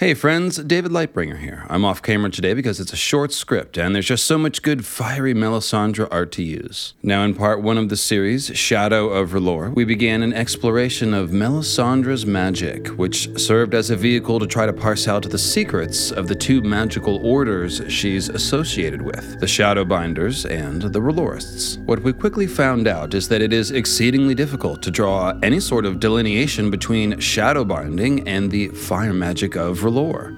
Hey friends, David Lightbringer here. I'm off camera today because it's a short script and there's just so much good fiery Melisandre art to use. Now, in part one of the series, Shadow of R'hllor, we began an exploration of Melisandre's magic, which served as a vehicle to try to parse out the secrets of the two magical orders she's associated with the Shadowbinders and the R'hllorists. What we quickly found out is that it is exceedingly difficult to draw any sort of delineation between shadowbinding and the fire magic of R'hllor,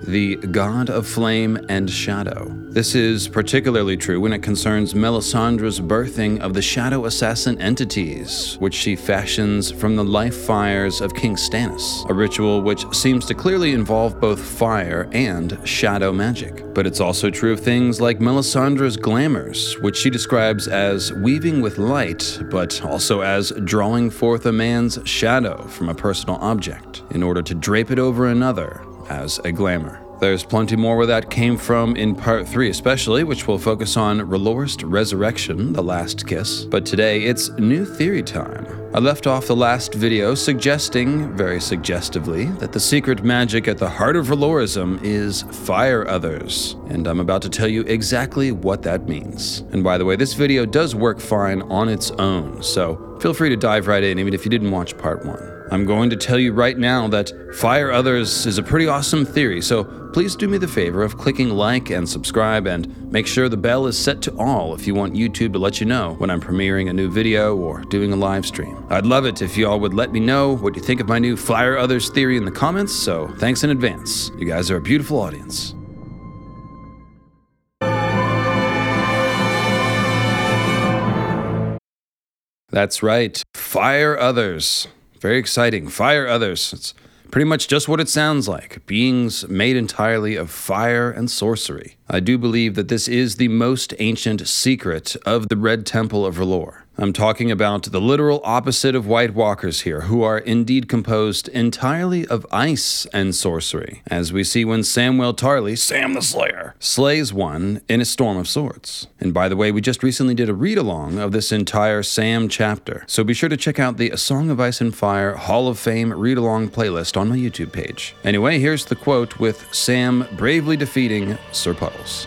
the god of flame and shadow. This is particularly true when it concerns Melisandre's birthing of the shadow assassin entities, which she fashions from the life fires of King Stannis, a ritual which seems to clearly involve both fire and shadow magic. But it's also true of things like Melisandre's glamours, which she describes as weaving with light, but also as drawing forth a man's shadow from a personal object in order to drape it over another as a glamour. There's plenty more where that came from in part 3, especially, which will focus on R'hllorist Resurrection, The Last Kiss. But today, it's new theory time. I left off the last video suggesting, very suggestively, that the secret magic at the heart of R'hllorism is fire others. And I'm about to tell you exactly what that means. And by the way, this video does work fine on its own, so feel free to dive right in even if you didn't watch part 1. I'm going to tell you right now that fire others is a pretty awesome theory, so please do me the favor of clicking like and subscribe and make sure the bell is set to all if you want YouTube to let you know when I'm premiering a new video or doing a live stream. I'd love it if y'all would let me know what you think of my new fire others theory in the comments, so thanks in advance. You guys are a beautiful audience. That's right, fire others. Very exciting. Fire others. It's pretty much just what it sounds like beings made entirely of fire and sorcery. I do believe that this is the most ancient secret of the Red Temple of R'hllor. I'm talking about the literal opposite of White Walkers here, who are indeed composed entirely of ice and sorcery, as we see when Samwell Tarly, Sam the Slayer, slays one in a storm of swords. And by the way, we just recently did a read along of this entire Sam chapter, so be sure to check out the A Song of Ice and Fire Hall of Fame read along playlist on my YouTube page. Anyway, here's the quote with Sam bravely defeating Sir Puddles.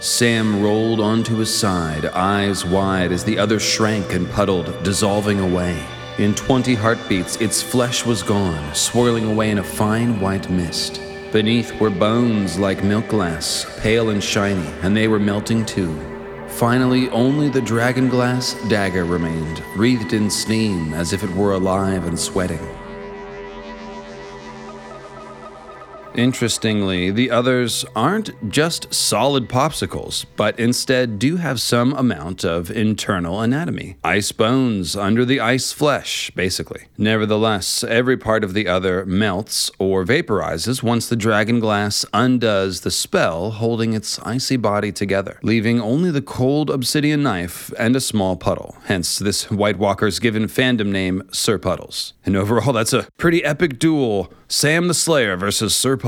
Sam rolled onto his side, eyes wide as the other shrank and puddled, dissolving away. In twenty heartbeats, its flesh was gone, swirling away in a fine white mist. Beneath were bones like milk glass, pale and shiny, and they were melting too. Finally, only the dragon glass dagger remained, wreathed in steam as if it were alive and sweating. Interestingly, the others aren't just solid popsicles, but instead do have some amount of internal anatomy. Ice bones under the ice flesh, basically. Nevertheless, every part of the other melts or vaporizes once the dragon glass undoes the spell holding its icy body together, leaving only the cold obsidian knife and a small puddle. Hence, this White Walker's given fandom name Sir Puddles. And overall, that's a pretty epic duel Sam the Slayer versus Sir Puddles.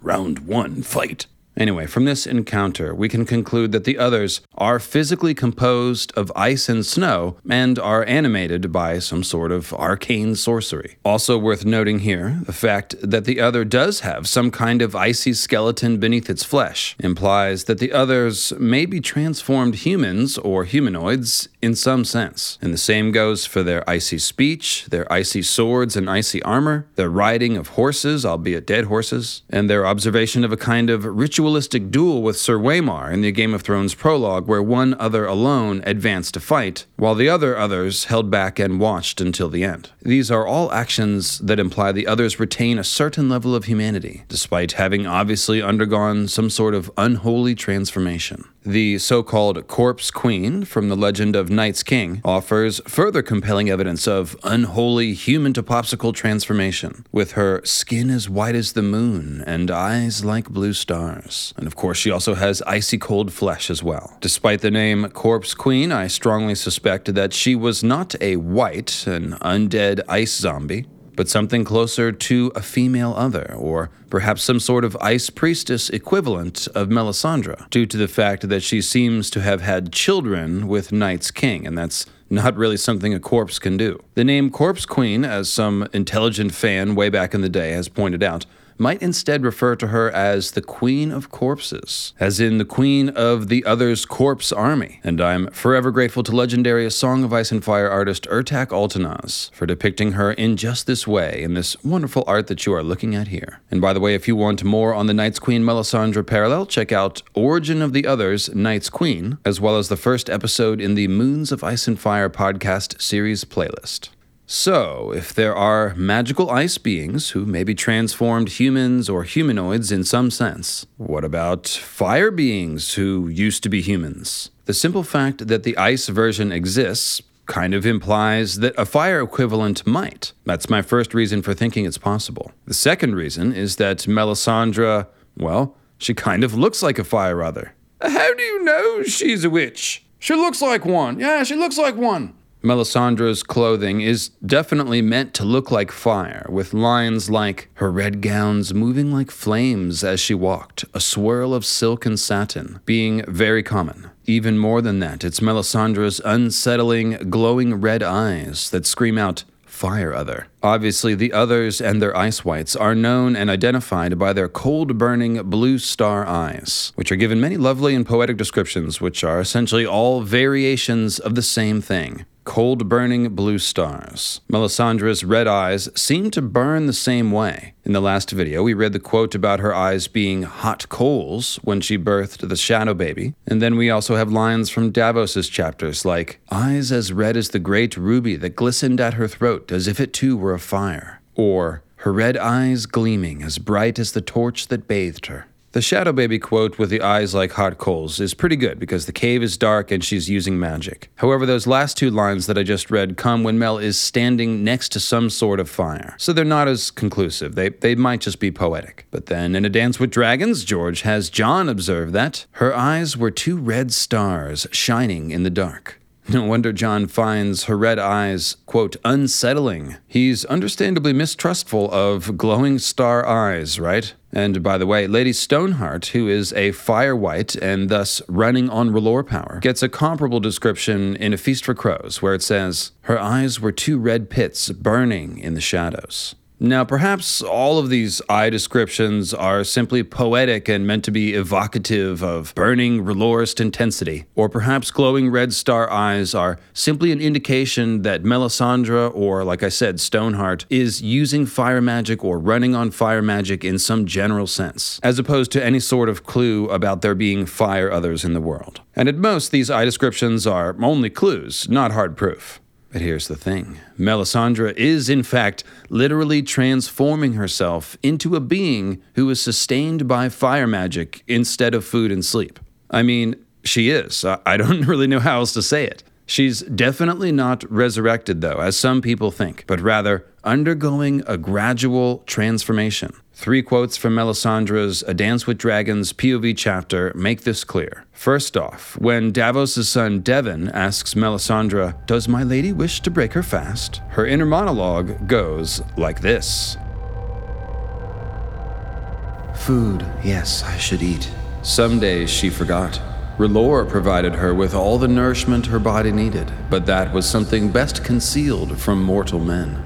Round one, fight. Anyway, from this encounter, we can conclude that the others are physically composed of ice and snow and are animated by some sort of arcane sorcery. Also worth noting here, the fact that the other does have some kind of icy skeleton beneath its flesh implies that the others may be transformed humans or humanoids in some sense. And the same goes for their icy speech, their icy swords and icy armor, their riding of horses, albeit dead horses, and their observation of a kind of ritual ritualistic duel with Sir Waymar in the Game of Thrones prologue, where one other alone advanced to fight, while the other others held back and watched until the end. These are all actions that imply the others retain a certain level of humanity, despite having obviously undergone some sort of unholy transformation. The so called Corpse Queen from the legend of Night's King offers further compelling evidence of unholy human to popsicle transformation, with her skin as white as the moon and eyes like blue stars. And of course, she also has icy cold flesh as well. Despite the name Corpse Queen, I strongly suspect that she was not a white, an undead ice zombie but something closer to a female other, or perhaps some sort of ice priestess equivalent of Melisandre, due to the fact that she seems to have had children with Night's King, and that's not really something a corpse can do. The name Corpse Queen, as some intelligent fan way back in the day has pointed out, might instead refer to her as the Queen of Corpses, as in the Queen of the Other's Corpse Army. And I'm forever grateful to legendary Song of Ice and Fire artist Ertaç Altınöz for depicting her in just this way in this wonderful art that you are looking at here. And by the way, if you want more on the Night's Queen Melisandre parallel, check out Origin of the Others, Night's Queen, as well as the first episode in the Moons of Ice and Fire podcast series playlist. So, if there are magical ice beings who may be transformed humans or humanoids in some sense, what about fire beings who used to be humans? The simple fact that the ice version exists kind of implies that a fire equivalent might. That's my first reason for thinking it's possible. The second reason is that Melisandre, well, she kind of looks like a fire other. How do you know she's a witch? She looks like one. Yeah, she looks like one. Melisandre's clothing is definitely meant to look like fire, with lines like her red gowns moving like flames as she walked, a swirl of silk and satin, being very common. Even more than that, it's Melisandre's unsettling, glowing red eyes that scream out, fire other. Obviously, the others and their ice Whites are known and identified by their cold burning blue star eyes, which are given many lovely and poetic descriptions, which are essentially all variations of the same thing cold burning blue stars. Melisandre's red eyes seem to burn the same way. In the last video, we read the quote about her eyes being hot coals when she birthed the shadow baby. And then we also have lines from Davos's chapters like, eyes as red as the great ruby that glistened at her throat as if it too were afire. Or, her red eyes gleaming as bright as the torch that bathed her. The Shadow Baby quote with the eyes like hot coals is pretty good because the cave is dark and she's using magic. However, those last two lines that I just read come when Mel is standing next to some sort of fire. So they're not as conclusive. They, they might just be poetic. But then in A Dance with Dragons, George has Jon observe that her eyes were two red stars shining in the dark. No wonder Jon finds her red eyes, quote, unsettling. He's understandably mistrustful of glowing star eyes, right? And by the way, Lady Stoneheart, who is a fire wight and thus running on R'hllor power, gets a comparable description in A Feast for Crows, where it says, Her eyes were two red pits burning in the shadows. Now, perhaps all of these eye descriptions are simply poetic and meant to be evocative of burning R'hllorist intensity, or perhaps glowing red star eyes are simply an indication that Melisandre, or like I said, Stoneheart, is using fire magic or running on fire magic in some general sense, as opposed to any sort of clue about there being fire others in the world. And at most, these eye descriptions are only clues, not hard proof. But here's the thing Melisandre is, in fact, literally transforming herself into a being who is sustained by fire magic instead of food and sleep. I mean, she is. I don't really know how else to say it. She's definitely not resurrected, though, as some people think, but rather undergoing a gradual transformation. Three quotes from Melisandre's A Dance with Dragons POV chapter make this clear. First off, when Davos' son Devan asks Melisandre, Does my lady wish to break her fast? Her inner monologue goes like this Food, yes, I should eat. Some days she forgot. R'hllor provided her with all the nourishment her body needed, but that was something best concealed from mortal men.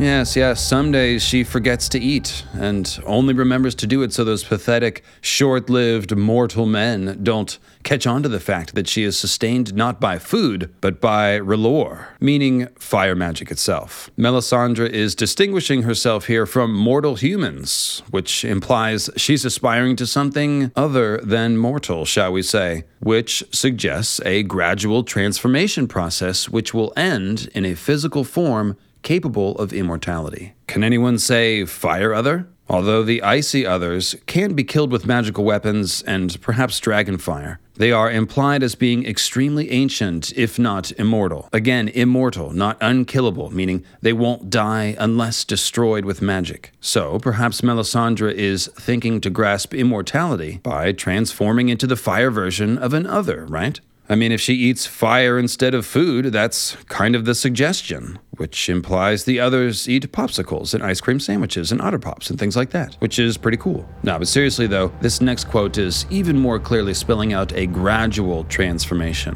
Yes, yes, some days she forgets to eat and only remembers to do it so those pathetic, short lived mortal men don't catch on to the fact that she is sustained not by food, but by R'hllor, meaning fire magic itself. Melisandre is distinguishing herself here from mortal humans, which implies she's aspiring to something other than mortal, shall we say, which suggests a gradual transformation process which will end in a physical form capable of immortality. Can anyone say fire other? Although the icy others can be killed with magical weapons and perhaps dragon fire, they are implied as being extremely ancient, if not immortal. Again, immortal, not unkillable, meaning they won't die unless destroyed with magic. So perhaps Melisandre is thinking to grasp immortality by transforming into the fire version of an other, right? I mean, if she eats fire instead of food, that's kind of the suggestion, which implies the others eat popsicles and ice cream sandwiches and otter pops and things like that, which is pretty cool. Now, but seriously though, this next quote is even more clearly spelling out a gradual transformation.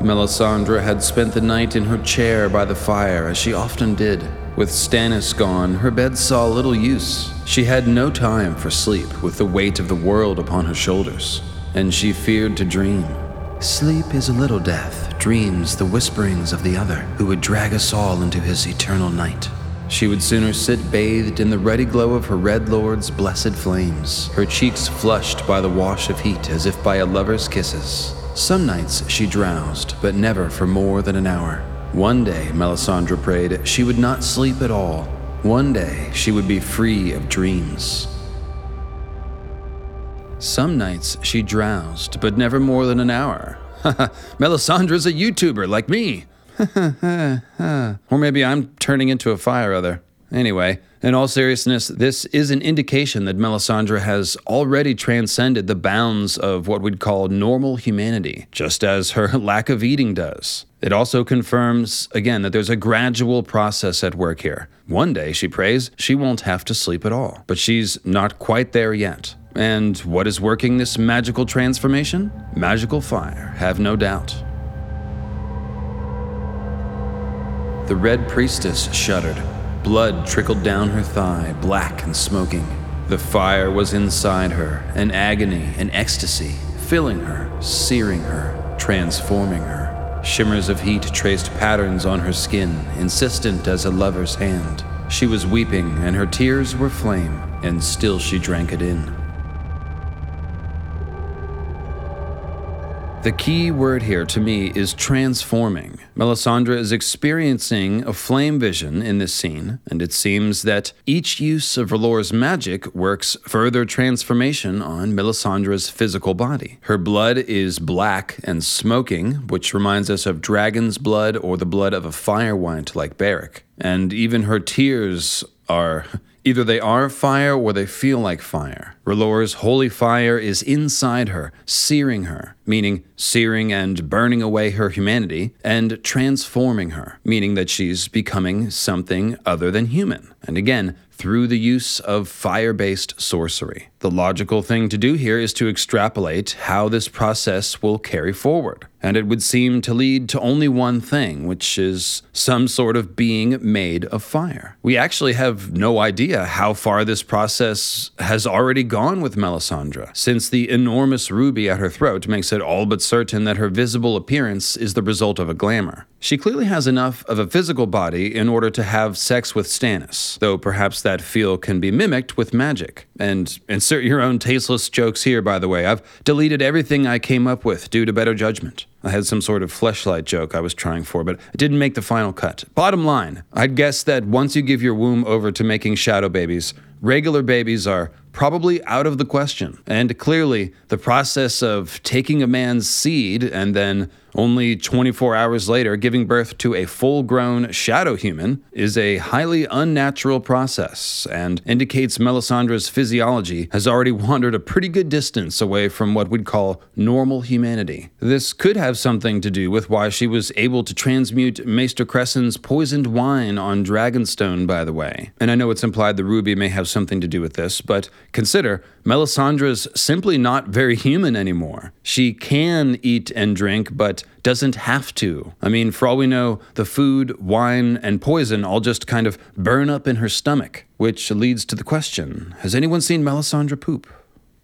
Melisandre had spent the night in her chair by the fire, as she often did. With Stannis gone, her bed saw little use. She had no time for sleep with the weight of the world upon her shoulders, and she feared to dream. Sleep is a little death, dreams the whisperings of the other, who would drag us all into his eternal night. She would sooner sit bathed in the ruddy glow of her Red Lord's blessed flames, her cheeks flushed by the wash of heat as if by a lover's kisses. Some nights she drowsed, but never for more than an hour. One day, Melisandre prayed, she would not sleep at all. One day she would be free of dreams. Some nights she drowsed, but never more than an hour. Melisandre's a YouTuber like me. or maybe I'm turning into a fire other. Anyway, in all seriousness, this is an indication that Melisandre has already transcended the bounds of what we'd call normal humanity, just as her lack of eating does. It also confirms, again, that there's a gradual process at work here. One day, she prays, she won't have to sleep at all, but she's not quite there yet. And what is working this magical transformation? Magical fire, have no doubt. The Red Priestess shuddered. Blood trickled down her thigh, black and smoking. The fire was inside her, an agony, an ecstasy, filling her, searing her, transforming her. Shimmers of heat traced patterns on her skin, insistent as a lover's hand. She was weeping, and her tears were flame, and still she drank it in. The key word here to me is transforming. Melisandre is experiencing a flame vision in this scene, and it seems that each use of R'hllor's magic works further transformation on Melisandre's physical body. Her blood is black and smoking, which reminds us of dragon's blood or the blood of a fire firewight like Beric. And even her tears are Either they are fire or they feel like fire. R'hllor's holy fire is inside her, searing her, meaning searing and burning away her humanity, and transforming her, meaning that she's becoming something other than human. And again, through the use of fire based sorcery. The logical thing to do here is to extrapolate how this process will carry forward. And it would seem to lead to only one thing, which is some sort of being made of fire. We actually have no idea how far this process has already gone with Melisandre, since the enormous ruby at her throat makes it all but certain that her visible appearance is the result of a glamour. She clearly has enough of a physical body in order to have sex with Stannis, though perhaps that feel can be mimicked with magic. And insert your own tasteless jokes here, by the way. I've deleted everything I came up with due to better judgment. I had some sort of fleshlight joke I was trying for, but it didn't make the final cut. Bottom line, I'd guess that once you give your womb over to making shadow babies, regular babies are probably out of the question. And clearly, the process of taking a man's seed and then only 24 hours later giving birth to a full grown shadow human is a highly unnatural process and indicates Melisandre's physiology has already wandered a pretty good distance away from what we'd call normal humanity. This could have something to do with why she was able to transmute Maester Cressen's poisoned wine on Dragonstone, by the way. And I know it's implied the ruby may have something to do with this, but consider Melisandre's simply not very human anymore. She can eat and drink, but doesn't have to. I mean, for all we know, the food, wine, and poison all just kind of burn up in her stomach, which leads to the question Has anyone seen Melisandre poop?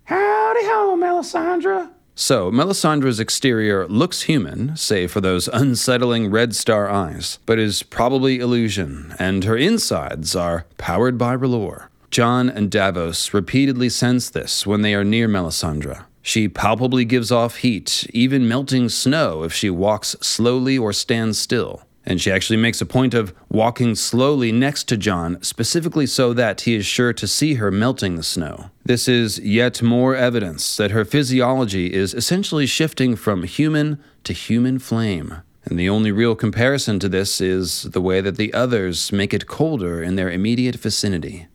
Howdy ho, Melisandre. So, Melisandre's exterior looks human, save for those unsettling red star eyes, but is probably illusion, and her insides are powered by R'hllor. Jon and Davos repeatedly sense this when they are near Melisandre. She palpably gives off heat, even melting snow if she walks slowly or stands still. And she actually makes a point of walking slowly next to Jon, specifically so that he is sure to see her melting the snow. This is yet more evidence that her physiology is essentially shifting from human to human flame. And the only real comparison to this is the way that the others make it colder in their immediate vicinity.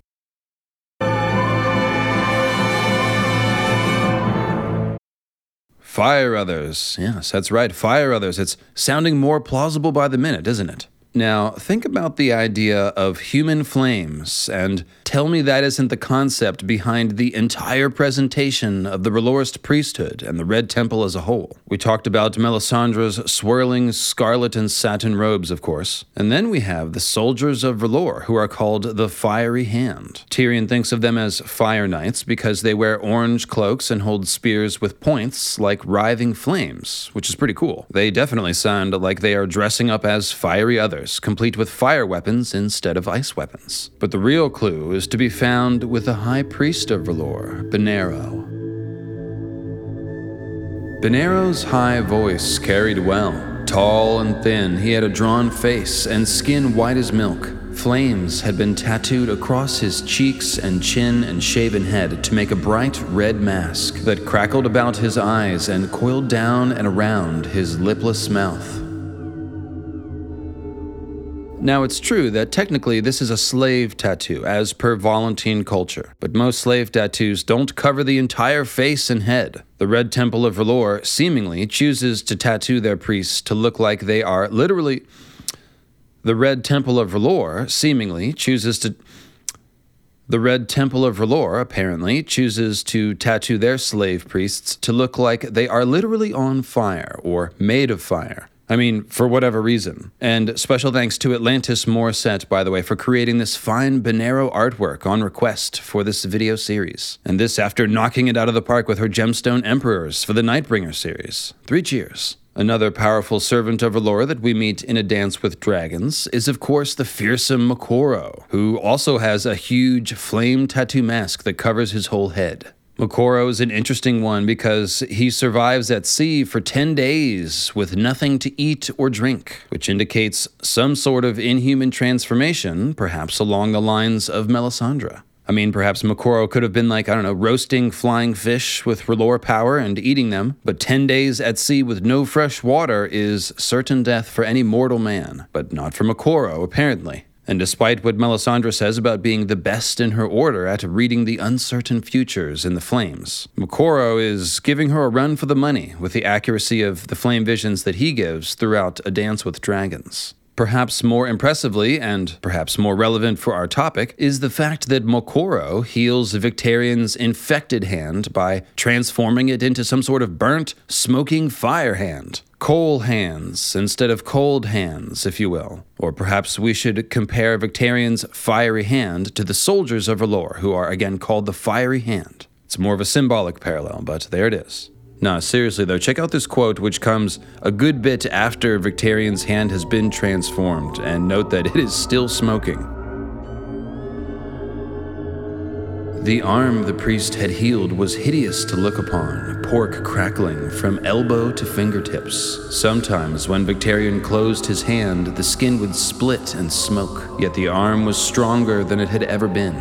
Fire others. Yes, that's right. Fire others. It's sounding more plausible by the minute, isn't it? Now, think about the idea of human flames and tell me that isn't the concept behind the entire presentation of the R'hllorist priesthood and the Red Temple as a whole. We talked about Melisandre's swirling scarlet and satin robes, of course. And then we have the soldiers of R'hllor, who are called the Fiery Hand. Tyrion thinks of them as fire knights because they wear orange cloaks and hold spears with points like writhing flames, which is pretty cool. They definitely sound like they are dressing up as fiery others, complete with fire weapons instead of ice weapons. But the real clue is to be found with the High Priest of R'hllor, Benerro. Benerro's high voice carried well. Tall and thin, he had a drawn face and skin white as milk. Flames had been tattooed across his cheeks and chin and shaven head to make a bright red mask that crackled about his eyes and coiled down and around his lipless mouth. Now, it's true that technically this is a slave tattoo, as per Volantene culture, but most slave tattoos don't cover the entire face and head. The Red Temple of R'hllor seemingly chooses to tattoo their priests to look like they are literally. The Red Temple of R'hllor seemingly chooses to. The Red Temple of R'hllor apparently chooses to tattoo their slave priests to look like they are literally on fire or made of fire. I mean, for whatever reason. And special thanks to Atlantis Morissette, by the way, for creating this fine Benerro artwork on request for this video series. And this after knocking it out of the park with her Gemstone Emperors for the Nightbringer series. Three cheers. Another powerful servant of R'hllor that we meet in A Dance with Dragons is, of course, the fearsome Moqorro, who also has a huge flame tattoo mask that covers his whole head. Moqorro is an interesting one because he survives at sea for 10 days with nothing to eat or drink, which indicates some sort of inhuman transformation, perhaps along the lines of Melisandre. I mean, perhaps Moqorro could have been like, I don't know, roasting flying fish with R'hllor power and eating them, but 10 days at sea with no fresh water is certain death for any mortal man, but not for Moqorro, apparently. And despite what Melisandre says about being the best in her order at reading the uncertain futures in the flames, Moqorro is giving her a run for the money with the accuracy of the flame visions that he gives throughout A Dance with Dragons. Perhaps more impressively, and perhaps more relevant for our topic, is the fact that Moqorro heals Victarion's infected hand by transforming it into some sort of burnt, smoking fire hand coal hands instead of cold hands, if you will. Or perhaps we should compare Victarion's fiery hand to the soldiers of R'hllor, who are again called the Fiery Hand. It's more of a symbolic parallel, but there it is. No, seriously though, check out this quote, which comes a good bit after Victarion's hand has been transformed, and note that it is still smoking. The arm the priest had healed was hideous to look upon, pork crackling from elbow to fingertips. Sometimes, when Victarion closed his hand, the skin would split and smoke, yet the arm was stronger than it had ever been.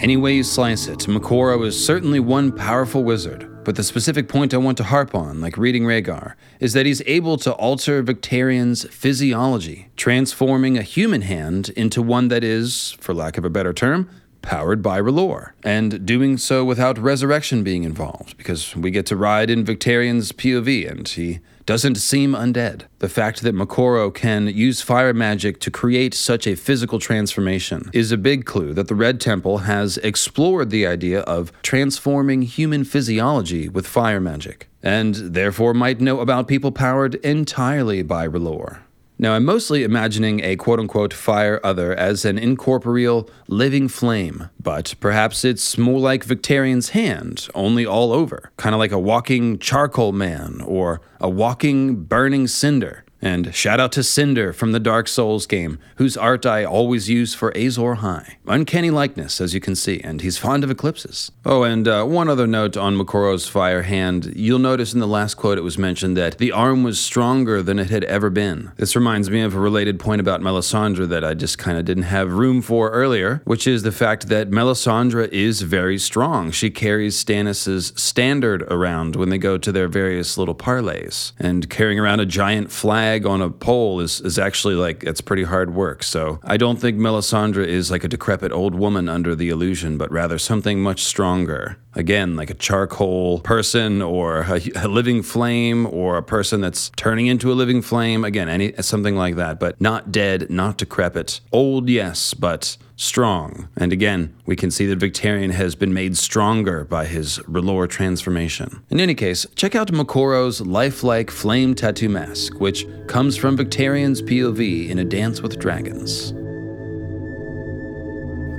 Any way you slice it, Moqorro is certainly one powerful wizard, but the specific point I want to harp on, like reading Rhaegar, is that he's able to alter Victarion's physiology, transforming a human hand into one that is, for lack of a better term, powered by R'hllor, and doing so without resurrection being involved, because we get to ride in Victarion's POV, and he doesn't seem undead. The fact that Moqorro can use fire magic to create such a physical transformation is a big clue that the Red Temple has explored the idea of transforming human physiology with fire magic, and therefore might know about people powered entirely by R'hllor. Now, I'm mostly imagining a quote unquote fire other as an incorporeal, living flame, but perhaps it's more like Victarion's hand, only all over, kind of like a walking charcoal man or a walking burning cinder. And shout out to Cinder from the Dark Souls game, whose art I always use for Azor Ahai. Uncanny likeness, as you can see, and he's fond of eclipses. Oh, and uh, one other note on Moqorro's fire hand. You'll notice in the last quote it was mentioned that the arm was stronger than it had ever been. This reminds me of a related point about Melisandre that I just kind of didn't have room for earlier, which is the fact that Melisandre is very strong. She carries Stannis's standard around when they go to their various little parlays, and carrying around a giant flag flag on a pole is, is actually like it's pretty hard work. So I don't think Melisandre is like a decrepit old woman under the illusion, but rather something much stronger. Again, like a charcoal person or a, a, living flame or a person that's turning into a living flame. Again, any something like that, but not dead, not decrepit. Old, yes, but strong. And again, we can see that Victarion has been made stronger by his R'hllor transformation. In any case, check out Moqorro's lifelike flame tattoo mask, which comes from Victarion's POV in A Dance with Dragons.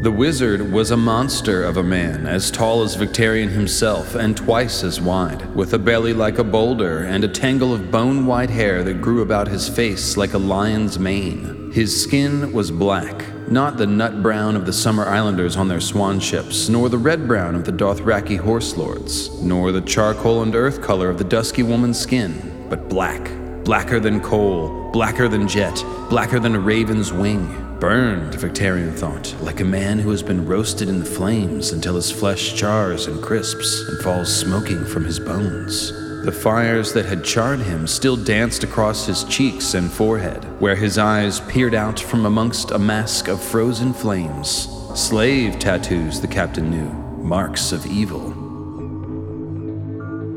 The wizard was a monster of a man, as tall as Victarion himself and twice as wide, with a belly like a boulder and a tangle of bone white hair that grew about his face like a lion's mane. His skin was black, not the nut brown of the Summer Islanders on their swan ships, nor the red brown of the Dothraki horse lords, nor the charcoal and earth color of the dusky woman's skin, but black, blacker than coal, blacker than jet, blacker than a raven's wing. Burned, Victarion thought, like a man who has been roasted in the flames until his flesh chars and crisps and falls smoking from his bones. The fires that had charred him still danced across his cheeks and forehead, where his eyes peered out from amongst a mask of frozen flames. Slave tattoos, the captain knew, marks of evil.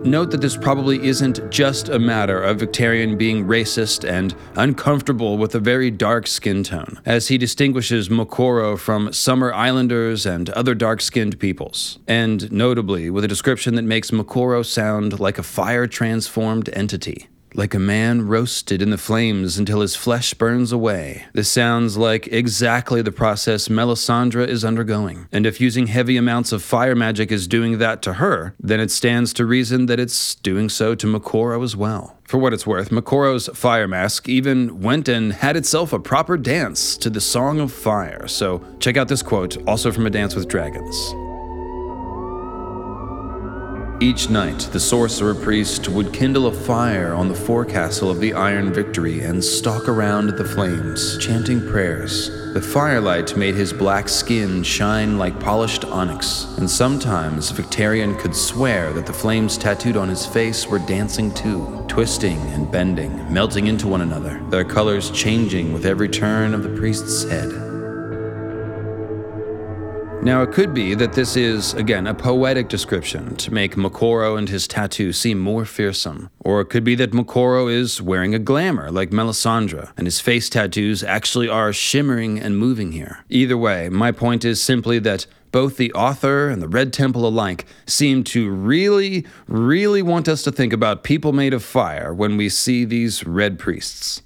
Note that this probably isn't just a matter of Victarion being racist and uncomfortable with a very dark skin tone, as he distinguishes Moqorro from Summer Islanders and other dark skinned peoples, and notably with a description that makes Moqorro sound like a fire transformed entity like a man roasted in the flames until his flesh burns away. This sounds like exactly the process Melisandre is undergoing. And if using heavy amounts of fire magic is doing that to her, then it stands to reason that it's doing so to Moqorro as well. For what it's worth, Moqorro's fire mask even went and had itself a proper dance to the Song of Fire. So check out this quote, also from A Dance with Dragons. Each night, the sorcerer priest would kindle a fire on the forecastle of the Iron Victory and stalk around the flames, chanting prayers. The firelight made his black skin shine like polished onyx, and sometimes Victarion could swear that the flames tattooed on his face were dancing too, twisting and bending, melting into one another, their colors changing with every turn of the priest's head. Now, it could be that this is, again, a poetic description to make Moqorro and his tattoo seem more fearsome. Or it could be that Moqorro is wearing a glamour like Melisandre, and his face tattoos actually are shimmering and moving here. Either way, my point is simply that both the author and the Red Temple alike seem to really, really want us to think about people made of fire when we see these red priests.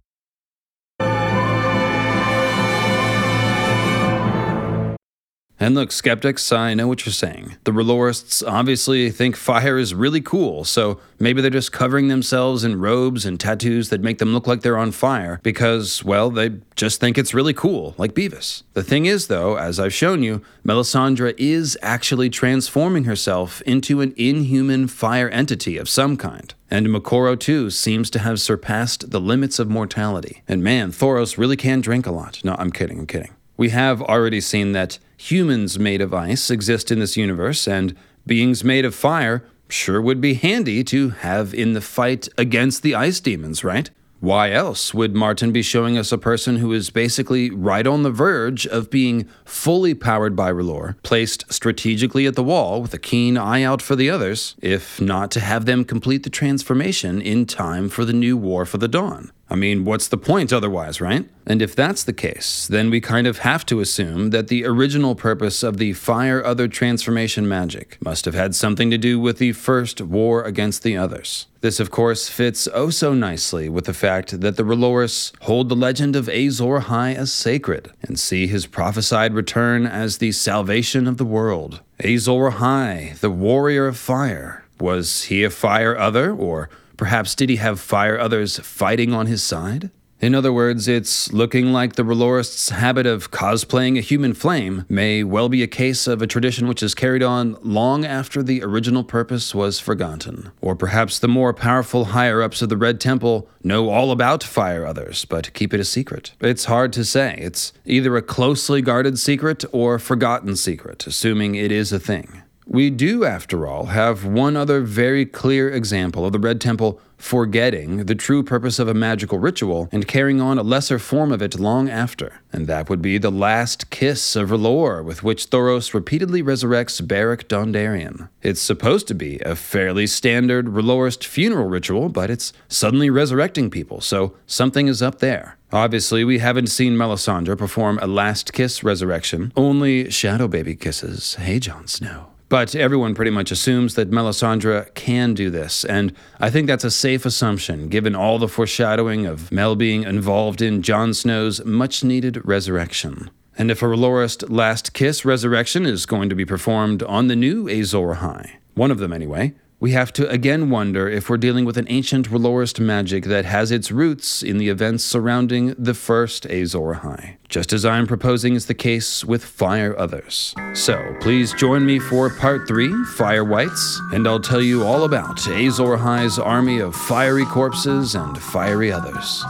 And look, skeptics, I know what you're saying. The R'hllorists obviously think fire is really cool, so maybe they're just covering themselves in robes and tattoos that make them look like they're on fire because, well, they just think it's really cool, like Beavis. The thing is, though, as I've shown you, Melisandre is actually transforming herself into an inhuman fire entity of some kind. And Moqorro, too, seems to have surpassed the limits of mortality. And man, Thoros really can drink a lot. No, I'm kidding, I'm kidding. We have already seen that humans made of ice exist in this universe, and beings made of fire sure would be handy to have in the fight against the ice demons, right? Why else would Martin be showing us a person who is basically right on the verge of being fully powered by R'hllor, placed strategically at the wall with a keen eye out for the others, if not to have them complete the transformation in time for the new War for the Dawn? I mean, what's the point otherwise, right? And if that's the case, then we kind of have to assume that the original purpose of the Fire Other transformation magic must have had something to do with the first war against the others. This, of course, fits oh so nicely with the fact that the R'hllorists hold the legend of Azor Ahai as sacred and see his prophesied return as the salvation of the world. Azor Ahai, the warrior of fire. Was he a fire other, or Perhaps did he have fire others fighting on his side? In other words, it's looking like the R'hllorist's habit of cosplaying a human flame may well be a case of a tradition which is carried on long after the original purpose was forgotten. Or perhaps the more powerful higher ups of the Red Temple know all about fire others, but keep it a secret. It's hard to say. It's either a closely guarded secret or forgotten secret, assuming it is a thing. We do, after all, have one other very clear example of the Red Temple forgetting the true purpose of a magical ritual and carrying on a lesser form of it long after. And that would be the last kiss of R'hllor with which Thoros repeatedly resurrects Beric Dondarrion. It's supposed to be a fairly standard R'hllorist funeral ritual, but it's suddenly resurrecting people, so something is up there. Obviously, we haven't seen Melisandre perform a last kiss resurrection, only shadow baby kisses. Hey, Jon Snow. But everyone pretty much assumes that Melisandre can do this, and I think that's a safe assumption given all the foreshadowing of Mel being involved in Jon Snow's much needed resurrection. And if a R'hllorist Last Kiss resurrection is going to be performed on the new Azor Ahai, one of them anyway, we have to again wonder if we're dealing with an ancient R'hllorist magic that has its roots in the events surrounding the first Azor Ahai, just as I'm proposing is the case with Fire Others. So please join me for part 3, Fire Whites, and I'll tell you all about Azor Ahai's army of fiery corpses and fiery others.